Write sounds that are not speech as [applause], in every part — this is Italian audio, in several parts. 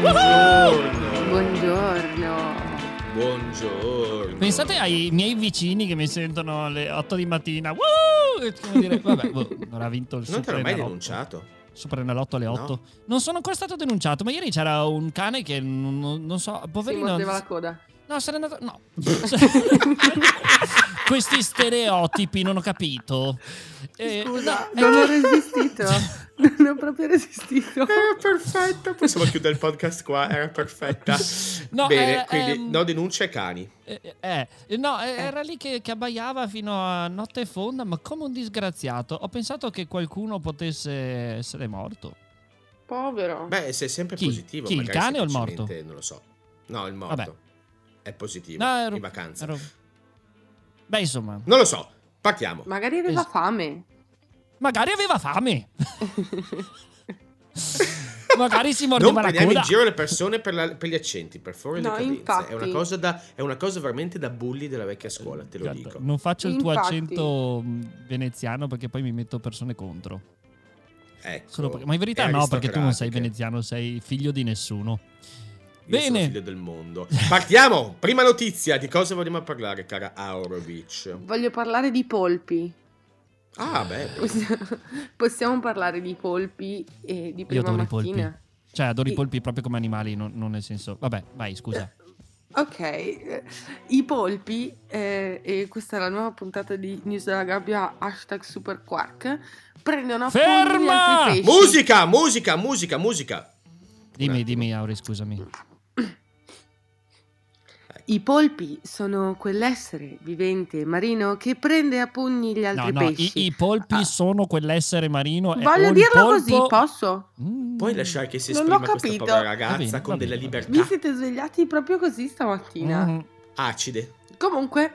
Buongiorno. Buongiorno. Buongiorno. Pensate ai miei vicini che mi sentono alle 8 di mattina. Woo! Come dire, vabbè, boh, non ha vinto il Non te l'ho mai denunciato. Superenalotto alle 8. No. Non sono ancora stato denunciato, ma ieri c'era un cane che non, non- so, Si poverino. mordeva la coda. No, se n'è andato. No. [laughs] Questi stereotipi, non ho capito. Eh, Scusa, no, non eh, ho resistito. [laughs] non ho proprio resistito. Era perfetta. Possiamo chiudere il podcast qua. Era perfetta. No, Bene, eh, quindi ehm, no denunce ai cani. Eh, eh, eh, no, eh, era lì che, che abbaiava fino a notte fonda, ma come un disgraziato. Ho pensato che qualcuno potesse essere morto. Povero. Beh, sei sempre Chi? positivo. Chi, il cane o il morto? Non lo so. No, il morto. Vabbè. È positivo. No, ero- in vacanza. ero- Beh, insomma, Non lo so. Partiamo. Magari aveva Es- fame. magari aveva fame. [laughs] magari si Non mordeva la prendiamo coda. in giro le persone per, la- per gli accenti, per favore. No, le cadenze. infatti. È una, cosa da, è una cosa veramente da bulli della vecchia scuola, te lo Esatto. dico. Non faccio il tuo accento veneziano perché poi mi metto persone contro. Ecco. Solo perché- ma in verità no, perché tu non sei veneziano, sei figlio di nessuno. Io sono Bene. figlio del mondo. Partiamo! Prima notizia, di cosa vogliamo parlare, cara Aurovic? Voglio parlare di polpi. Ah, beh, Possiamo, [laughs] possiamo parlare di polpi e di prima adoro i polpi. mattina. Cioè, adoro i I- polpi proprio come animali, non, non nel senso... Vabbè, vai, scusa. [laughs] Ok, i polpi, eh, e questa è la nuova puntata di News della Gabbia, hashtag Superquark, prendono a Ferma! musica, musica, musica, musica. Dimmi, dimmi, Auri, scusami. I polpi sono quell'essere vivente marino che prende a pugni gli No, altri no, i, pesci. i polpi Ah. sono quell'essere marino. e Voglio dirlo polpo- così, posso? Mm. Puoi lasciare che si Non esprima l'ho questa capito. povera ragazza bene, con della libertà Vi siete svegliati proprio così stamattina. Mm. acide. Comunque,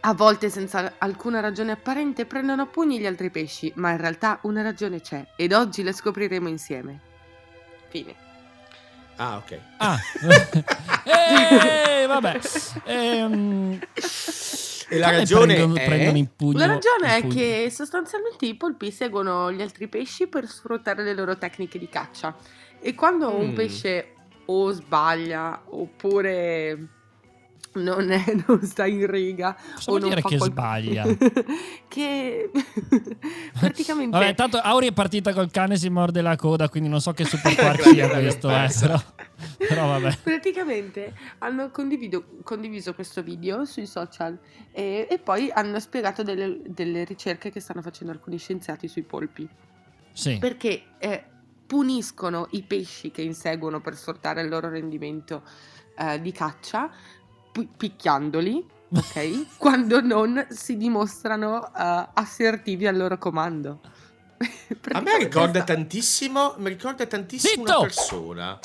a volte senza alcuna ragione apparente prendono a pugni gli altri pesci, ma in realtà una ragione c'è ed oggi la scopriremo insieme. Fine. Ah, ok. Ah, [laughs] eh, vabbè. Ehm, E la ragione prendono, è... prendono pugno La ragione è che sostanzialmente i polpi seguono gli altri pesci per sfruttare le loro tecniche di caccia. E quando un Mm. pesce o sbaglia oppure non, è- [laughs] non sta in riga Cosa o vuol non dire fa che qual- sbaglia? [laughs] che [laughs] praticamente Vabbè, tanto Auri è partita col cane e si morde la coda, quindi non so che super sia questo, eh, però, però vabbè. Praticamente hanno condiviso questo video sui social e, e poi hanno spiegato delle, delle ricerche che stanno facendo alcuni scienziati sui polpi. Sì. Perché eh, puniscono i pesci che inseguono per sfruttare il loro rendimento eh, di caccia, pi- picchiandoli, ok? [laughs] quando non si dimostrano eh, assertivi al loro comando. [laughs] A me ricorda sta- tantissimo, mi ricorda tantissimo Zitto! una persona.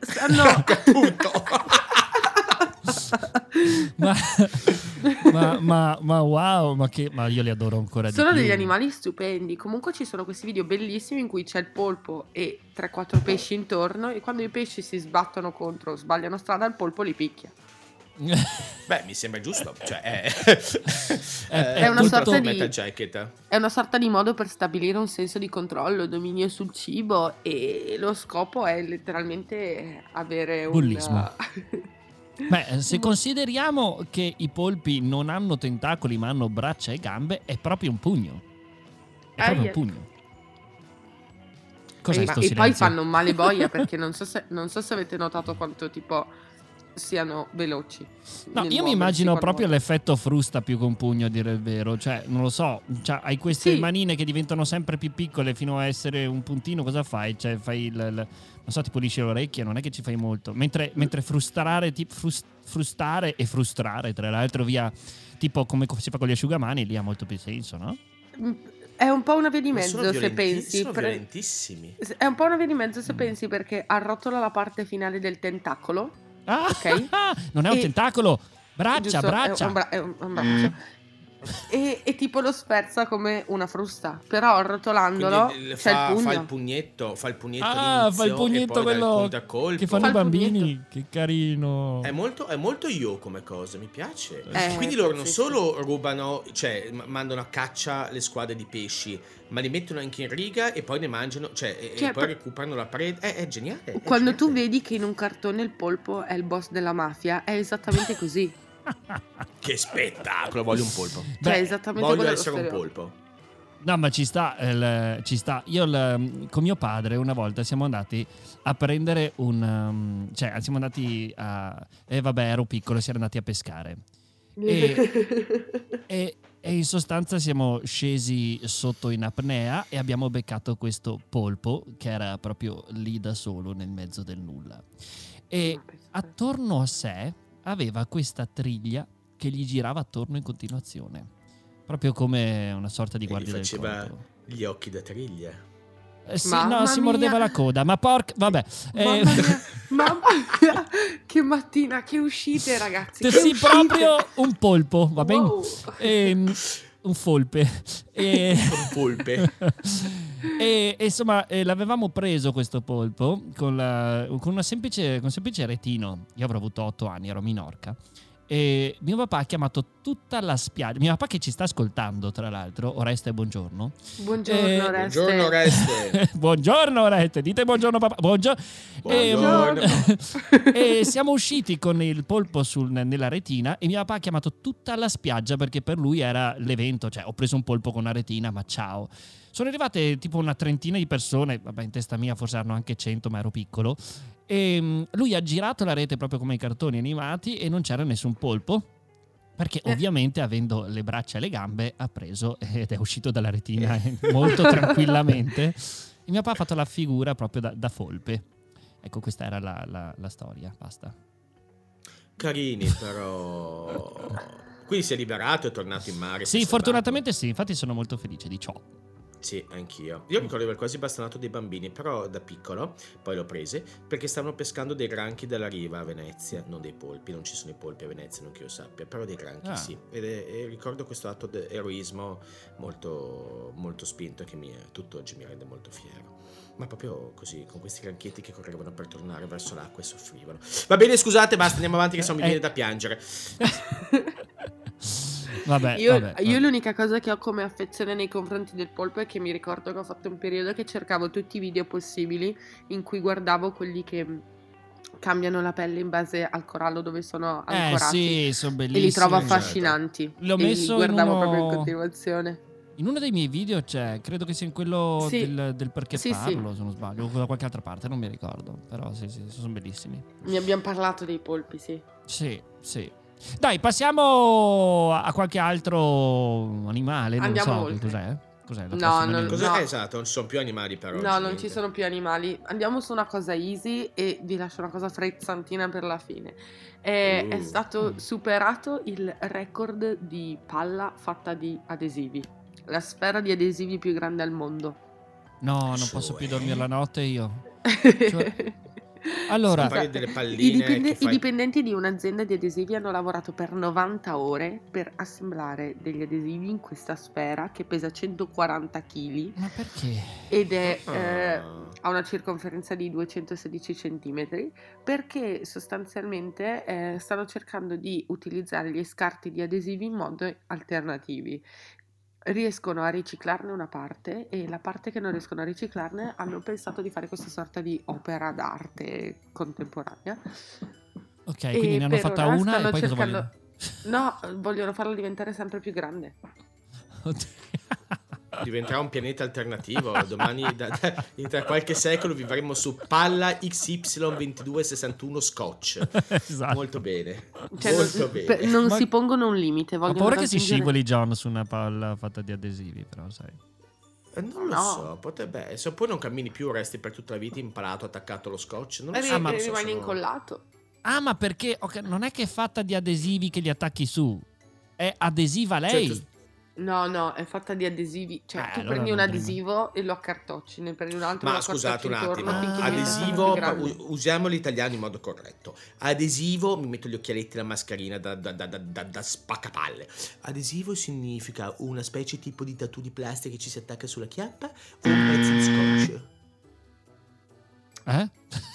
stanno- [laughs] Appunto. ma, ma, ma, ma wow, ma, che, ma io li adoro ancora di Sono più. degli animali stupendi. Comunque ci sono questi video bellissimi in cui c'è il polpo e 3-4 pesci intorno e quando i pesci si sbattono contro, sbagliano strada, il polpo li picchia. [laughs] Beh, mi sembra giusto. Cioè, è, È una ultra sorta full di-. È una sorta di modo per stabilire un senso di controllo, dominio sul cibo e lo scopo è letteralmente avere un... Bullismo. [laughs] Beh, se consideriamo che i polpi non hanno tentacoli ma hanno braccia e gambe, è proprio un pugno. È proprio un pugno. Cos'è e, sto e poi fanno male boia perché [laughs] non so, se, non so se avete notato quanto tipo siano veloci. No, io mi immagino proprio l'effetto frusta più che un pugno, a dire il vero. Cioè, non lo so, cioè, hai queste Sì. manine che diventano sempre più piccole fino a essere un puntino, cosa fai? Cioè, fai il... il- non so, ti pulisci le orecchie, non è che ci fai molto. Mentre, mentre frustrare, tipo, frus- frustare e frustrare, tra l'altro, via, tipo come si fa con gli asciugamani, lì ha molto più senso, no? Mm, È un po' una via di mezzo se violenti- pensi. Sono violentissimi. È un po' una via di mezzo se Mm. pensi perché arrotola la parte finale del tentacolo. Ah, Ok. [laughs] non è un E- tentacolo! Braccia, giusto? braccia! È un, bra- è un- un braccio. E, e tipo lo spezza come una frusta. Però arrotolandolo Quindi fa, il pugno. fa il pugnetto, fa il pugnetto Ah, fa il pugnetto e quello che fanno Fa i bambini. pugnetto. Che carino. È molto, è molto io come cosa, mi piace. Eh, Quindi loro non solo rubano, cioè ma- mandano a caccia le squadre di pesci, ma li mettono anche in riga e poi ne mangiano, cioè e, e Cioè, poi per- recuperano la preda. È, è geniale. è Quando tu geniale. vedi che in un cartone il polpo è il boss della mafia, è esattamente così. [laughs] Che spettacolo, voglio un polpo. cioè, Beh, è esattamente Voglio essere un polpo. No, ma ci sta, il- ci sta. Io il- con mio padre una volta siamo andati a prendere un... um, cioè, siamo andati a... E vabbè, ero piccolo, siamo andati a pescare. [laughs] E, e in sostanza siamo scesi sotto in apnea e abbiamo beccato questo polpo che era proprio lì da solo nel mezzo del nulla. E attorno a sé aveva questa triglia che gli girava attorno in continuazione. Proprio come una sorta di E guardia del faceva- corpo. Gli occhi da triglia. Eh sì, Mamma no, si mia. mordeva la coda, ma porca... Vabbè. eh, Mamma mia, mamma mia, che mattina, che uscite ragazzi. che sì, uscite. proprio un polpo, va bene? Wow. Ehm, un folpe. E... [laughs] Un polpe. [laughs] e, e insomma, eh, l'avevamo preso questo polpo con, la- con una semplice, con un semplice retino. Io avrò avuto otto anni, ero Minorca. E mio papà ha chiamato tutta la spiaggia. Mio papà che ci sta ascoltando, tra l'altro, Oreste, buongiorno. Buongiorno, Eh, Oreste. Buongiorno Oreste. [laughs] buongiorno Oreste, dite buongiorno papà. Buongiorno. Buongiorno. [laughs] e siamo usciti con il polpo sul- nella retina e mio papà ha chiamato tutta la spiaggia perché per lui era l'evento, cioè ho preso un polpo con una retina, ma ciao. Sono arrivate tipo una trentina di persone, vabbè in testa mia forse erano anche cento, ma ero piccolo, e mm, lui ha girato la rete proprio come i cartoni animati e non c'era nessun polpo. Perché Eh. ovviamente avendo le braccia e le gambe ha preso [laughs] ed è uscito dalla retina [laughs] molto tranquillamente. E mio papà ha fatto la figura proprio da, da folpe. Ecco, questa era la, la- la storia, basta. Carini però. Quindi si è liberato e è tornato in mare. Sì, fortunatamente sì, infatti sono molto felice di ciò. Sì, anch'io. Io ricordo di aver quasi bastonato dei bambini, però da piccolo, poi l'ho prese, perché stavano pescando dei granchi dalla riva a Venezia, non dei polpi, non ci sono i polpi a Venezia, non che io sappia, però dei granchi Ah. sì. Ed è- e ricordo questo atto di eroismo molto, molto spinto che mi, tutt'oggi mi rende molto fiero. Ma proprio così, con questi granchietti che correvano per tornare verso l'acqua e soffrivano. Va bene, scusate, basta, andiamo avanti che se no mi Eh. viene da piangere. [laughs] Vabbè, Io, vabbè, io vabbè. l'unica cosa che ho come affezione nei confronti del polpo è che mi ricordo che ho fatto un periodo che cercavo tutti i video possibili in cui guardavo quelli che mh, cambiano la pelle in base al corallo dove sono Eh ancorati. sì, sono e bellissimi. li trovo affascinanti. L'ho e messo li in guardavo uno- proprio in continuazione. In uno dei miei video c'è, credo che sia in quello Sì. del, del perché Sì, sì. parlo, se non sbaglio, o da qualche altra parte, non mi ricordo. Però sì, sì, sono bellissimi. Ne abbiamo parlato dei polpi, sì. Sì, sì. Dai, passiamo a qualche altro animale. Non Andiamo so, oltre. cos'è? Cos'è la No, non-? Cos'è No. esatto? Non ci sono più animali però. No, non ci sono più animali. Andiamo su una cosa easy e vi lascio una cosa frizzantina per la fine. È, è Uh. stato superato il record di palla fatta di adesivi. La sfera di adesivi più grande al mondo. No, non Cioè? posso più dormire la notte io. [laughs] Cioè, Allora, delle I, dipende- fai- i dipendenti di un'azienda di adesivi hanno lavorato per 90 ore per assemblare degli adesivi in questa sfera che pesa 140 kg ma perché? ed è Ah. eh, ha una circonferenza di 216 cm perché sostanzialmente eh, stanno cercando di utilizzare gli scarti di adesivi in modi alternativi. Riescono a riciclarne una parte e la parte che non riescono a riciclarne hanno pensato di fare questa sorta di opera d'arte contemporanea. Ok, E quindi ne hanno fatta ora una e poi cosa cercando- vogliono? No, vogliono farla diventare sempre più grande. [laughs] Oddio. Diventerà un pianeta alternativo. Domani, da, da, tra qualche secolo, vivremo su palla XY2261 Scotch. esatto. Molto bene. Cioè, molto non, bene. per- non Ma- si pongono un limite. Ho paura che si scivoli John su una palla fatta di adesivi, però sai. Eh, Non lo No. so, potrebbe essere. Poi non cammini più, resti per tutta la vita impalato, attaccato allo scotch. Non lo so, Ah, ma- so, rimani sono- incollato. Ah, ma perché ok, non è che è fatta di adesivi che li attacchi su, è adesiva Cioè, lei. tu- No, no, è fatta di adesivi. Cioè, Eh, tu allora prendi un prima. adesivo e lo accartocci, ne prendi un altro e Ma lo scusate un attimo, intorno Ah. adesivo, usiamo l'italiano in modo corretto. Adesivo, mi metto gli occhialetti e la mascherina da, da, da, da, da- da spaccapalle. Adesivo significa una specie tipo di tattoo di plastica che ci si attacca sulla chiappa o un pezzo di scotch? Eh?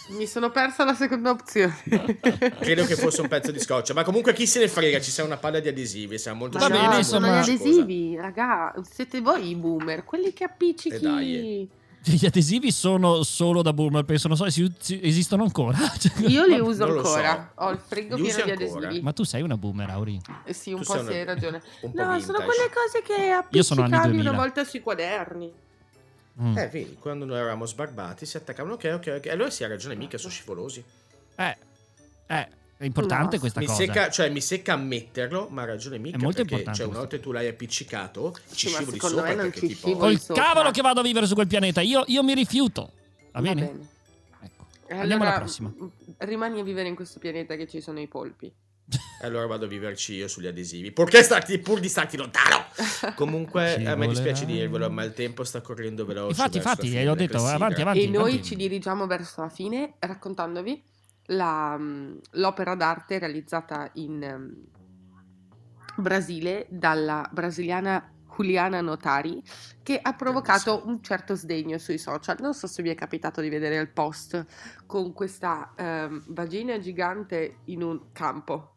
Mi sono persa la seconda opzione. [laughs] Credo che fosse un pezzo di scotch, ma comunque chi se ne frega, ci sia una palla di adesivi, siamo molto Va Ma bene, no, insomma- sono gli adesivi, raga. Siete voi i boomer, quelli che appiccichi. E dai. Gli adesivi sono solo da boomer, penso, non so se si- esistono ancora. [laughs] Cioè, Io li uso lo so. ancora. Ho il frigo Li pieno di ancora? adesivi. Ma tu sei una boomer, Auri. Eh sì, un Tu po' sei sì, una- hai ragione. No, sono quelle cose che Io sono anni appiccicavi una 2000. volta sui quaderni. Mm. Eh, vedi, quando noi eravamo sbarbati si attaccavano, ok, ok, ok. Allora si ha ragione mica, sono scivolosi. Eh, eh, è importante No, questa Mi cosa. secca, cioè, mi secca ammetterlo, ma ha ragione mica. È molto perché, importante Cioè, una volta tu l'hai appiccicato, ci Sì, ma scivoli secondo sopra me non perché ci tipo... Col sopra. cavolo che vado a vivere su quel pianeta, io, io mi rifiuto. Va bene? Ecco. E Andiamo alla allora, prossima. m- Rimani a vivere in questo pianeta che ci sono i polpi. E allora vado a viverci io sugli adesivi. Purché starti, pur di starti lontano. Comunque, Ci a me dispiace volerà. dirvelo, ma il tempo sta correndo veloce. Infatti, infatti, fine eh, detto, avanti, avanti. e noi avanti. ci dirigiamo verso la fine raccontandovi la, mh, l'opera d'arte realizzata in ehm, Brasile dalla brasiliana Juliana Notari che ha provocato un certo sdegno sui social. Non so se vi è capitato di vedere il post con questa ehm, vagina gigante in un campo.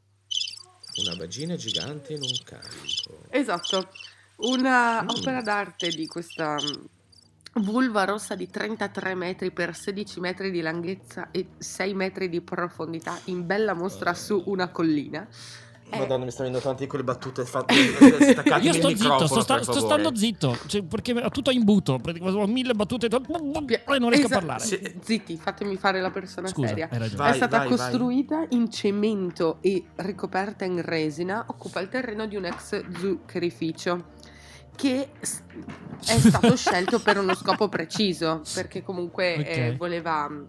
Una vagina gigante in un campo. Esatto, una Mm. opera d'arte di questa mm, vulva rossa di 33 metri per 16 metri di lunghezza e 6 metri di profondità in bella mostra su una collina. È- Madonna, mi sta venendo tanti con le battute fatte. [laughs] staccate Io sto zitto, sto, sta- sto stando zitto, cioè, perché ho tutto in buto, praticamente ho mille battute e non riesco a Esa- parlare. Sì. Zitti, fatemi fare la persona Scusa, seria. Vai, è stata vai, vai. costruita in cemento e ricoperta in resina, occupa il terreno di un ex zuccherificio che è [laughs] stato scelto per uno scopo preciso, perché comunque eh, Ok. voleva mm,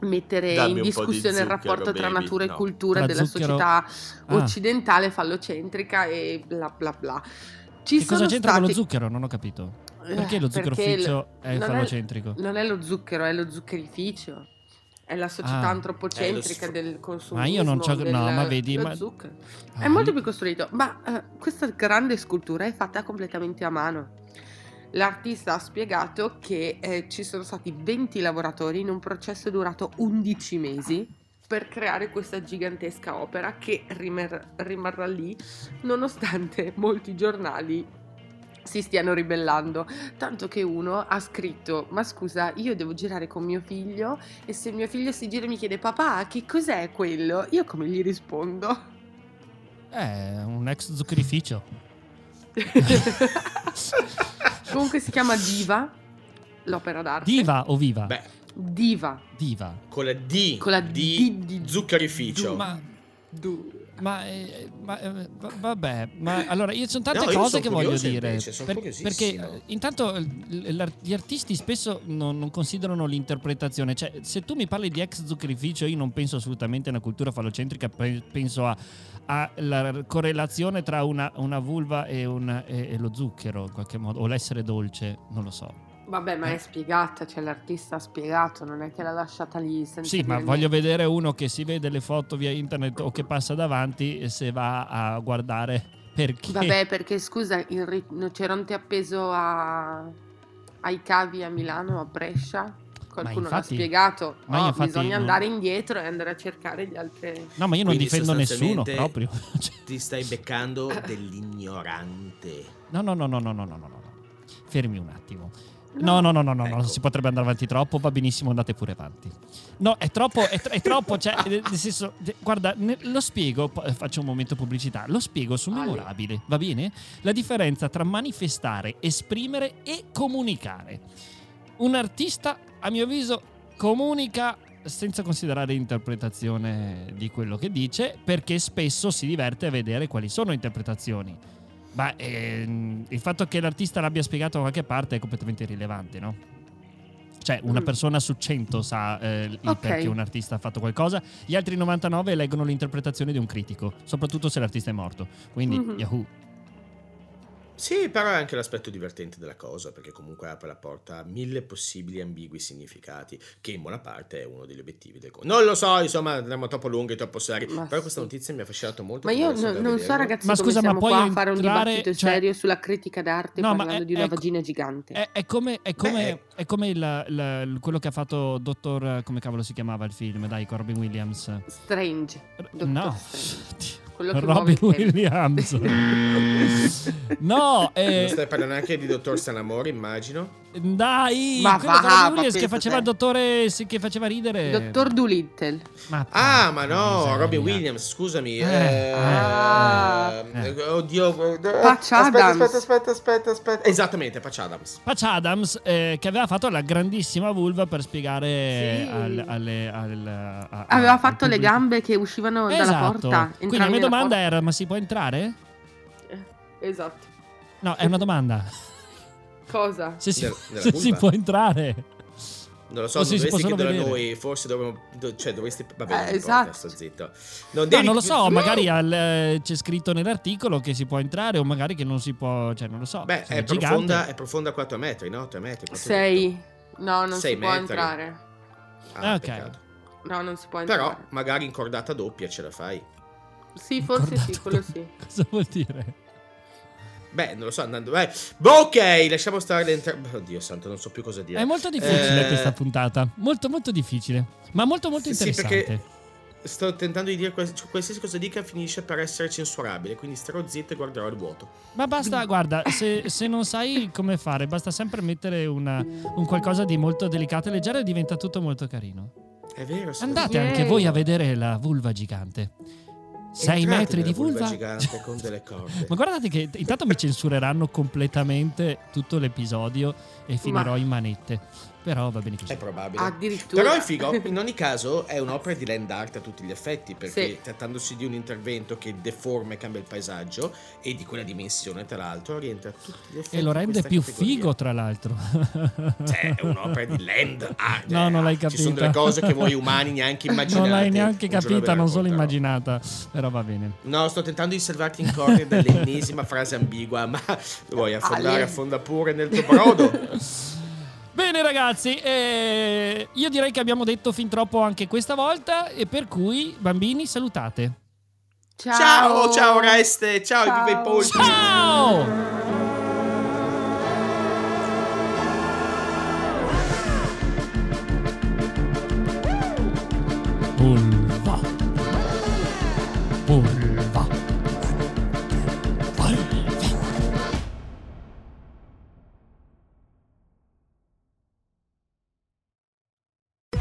mettere Dammi in di discussione il rapporto tra baby. natura e No. cultura Tra della zucchero- società Ah. occidentale fallocentrica e bla bla bla. Ci Che cosa c'entra con lo stati- zucchero? Non ho capito. Eh, Perché lo zucchero perché ficcio è non fallocentrico? non è lo zucchero, è lo zuccherificio. È la società Ah. antropocentrica Eh, lo del consumo. Ma io non c'ho- no, ma vedi, ma- zucchero. Ah, È molto più costruito, ma eh, questa grande scultura è fatta completamente a mano. L'artista ha spiegato che eh, ci sono stati 20 lavoratori in un processo durato 11 mesi per creare questa gigantesca opera che rimer- rimarrà lì nonostante [laughs] molti giornali si stiano ribellando. Tanto che uno ha scritto: Ma scusa, io devo girare con mio figlio e se mio figlio si gira e mi chiede papà, che cos'è quello? Io come gli rispondo? È un ex zuccherificio. [laughs] [laughs] Comunque si chiama Diva, l'opera d'arte. Diva o viva? Beh, Diva. Diva. con la D, Con la di D di- zuccherificio. Ma, Du- ma, eh, ma, eh, va- vabbè, ma allora io ci sono tante No, cose che voglio dire. invece, Per- perché eh, intanto gli artisti spesso non, non considerano l'interpretazione. Cioè, se tu mi parli di ex zuccherificio, io non penso assolutamente a una cultura fallocentrica, pe- penso a, alla correlazione tra una, una vulva e, una- e- e lo zucchero, in qualche modo, o l'essere dolce, non lo so. Vabbè, ma è eh. spiegata, cioè l'artista ha spiegato, non è che l'ha lasciata lì. Senza sì, ma niente. voglio vedere uno che si vede le foto via internet o che passa davanti e se va a guardare perché. Vabbè, [laughs] perché scusa, il rinoceronte appeso a... ai cavi a Milano, a Brescia, qualcuno infatti, l'ha spiegato. Ma no, infatti, bisogna andare indietro e andare a cercare gli altri. No, ma io non Quindi difendo nessuno proprio. [laughs] Cioè ti stai beccando [coughs] dell'ignorante. No, no, no, no, no, no, no, no. Fermi un attimo. No, no, no, no, no, no, si potrebbe andare avanti troppo, va benissimo, andate pure avanti. No, è troppo, è, tr- è troppo, cioè, [laughs] nel senso, guarda, ne- lo spiego, poi faccio un momento pubblicità, lo spiego su Memorabile, va bene? La differenza tra manifestare, esprimere e comunicare. Un artista, a mio avviso, comunica senza considerare l'interpretazione di quello che dice, perché spesso si diverte a vedere quali sono interpretazioni. Ma ehm, il fatto che l'artista l'abbia spiegato da qualche parte è completamente irrilevante, no? Cioè, una Mm. persona su 100 sa eh, il Ok. perché un artista ha fatto qualcosa, gli altri 99 leggono l'interpretazione di un critico, soprattutto se l'artista è morto. Quindi, Mhm. Yahoo! Sì, però è anche l'aspetto divertente della cosa, perché comunque apre la porta a mille possibili ambigui significati, che in buona parte è uno degli obiettivi del Non lo so, insomma, andiamo troppo lunghi, troppo seri, Ma però questa sì. notizia mi ha affascinato molto. Ma io no- non so vederlo. ragazzi Ma come scusa, ma siamo puoi qua a fare un entrare- dibattito cioè- serio sulla critica d'arte No, ma parlando è- di una è- vagina gigante. È, è come, è come- Beh. è come il- il- il- quello che ha fatto Dottor. Come cavolo si chiamava il film? Dai, con Robin Williams. Strange. Dottor no, Strange. [laughs] Quello che Robin Williams. [laughs] no, eh, Non stai parlando anche di dottor Sanamori, immagino. dai, Ma quello va, Williams che faceva il dottore. sì, che faceva ridere. Dottor Doolittle. Ma Ah, ma no. Robin Williams, scusami. Eh, eh, ah. eh, Oddio. Patch aspetta, Adams. aspetta, aspetta, aspetta, aspetta. Esattamente, Patch Adams. Patch Adams, eh, che aveva fatto la grandissima vulva per spiegare Sì. al- alle. al- a- a- Aveva al fatto le gambe che uscivano dalla Esatto. porta. Quindi mia nella domanda porta. era: ma si può entrare? Esatto. No, è una domanda. Cosa? Se si, nella [laughs] se si può entrare. Non lo so, non dovresti chiederlo a noi, forse dovremmo... do- Cioè, dovresti... Vabbè, Eh, non esatto. sto zitto. No, devi- non lo so, No! magari al- eh, c'è scritto nell'articolo che si può entrare o magari che non si può, cioè non lo so. Beh, è profonda, è profonda 4 metri, no? 3 metri. quanto hai detto? Sei. No, non si può metri. entrare. Ah, Ok. peccato. No, non si può entrare. Però, magari in cordata doppia ce la fai. Sì, forse sì, quello sì. [laughs] Cosa vuol dire? Beh, non lo so, andando... Beh, boh, ok, lasciamo stare le inter... Oddio santo, non so più cosa dire. È molto difficile Eh, questa puntata. Molto, molto difficile. Ma molto, molto Sì, interessante. perché sto tentando di dire quals- qualsiasi cosa dica finisce per essere censurabile, quindi starò zitto e guarderò il vuoto. Ma basta, [laughs] guarda, se, se non sai come fare, basta sempre mettere una- un qualcosa di molto delicato e leggero e diventa tutto molto carino. È vero, sì. Andate anche voi a vedere la vulva gigante. 6 Entrate metri di vulva vulva. gigante con delle corde. [laughs] Ma guardate che intanto mi censureranno completamente tutto l'episodio e finirò Ma- in manette. Però va bene così. È probabile. Addirittura. Però è figo, in ogni caso è un'opera di land art a tutti gli effetti, perché Sì. trattandosi di un intervento che deforma e cambia il paesaggio e di quella dimensione, tra l'altro, rientra a tutti gli effetti. E lo rende più categoria. figo, tra l'altro. [laughs] Cioè, è un'opera di land art. No, non l'hai Ci sono delle cose che voi umani neanche immaginate. [laughs] non l'hai neanche capita, non solo immaginata. Però va bene. No, sto tentando di salvarti in corner dall'ennesima frase ambigua, ma vuoi affondare, Ale. affonda pure nel tuo brodo. [laughs] Bene ragazzi, eh, io direi che abbiamo detto fin troppo anche questa volta e per cui bambini salutate. Ciao. Ciao, ciao Reste, ciao, Ciao. viva i polpi. Ciao! Pulva. Pulva.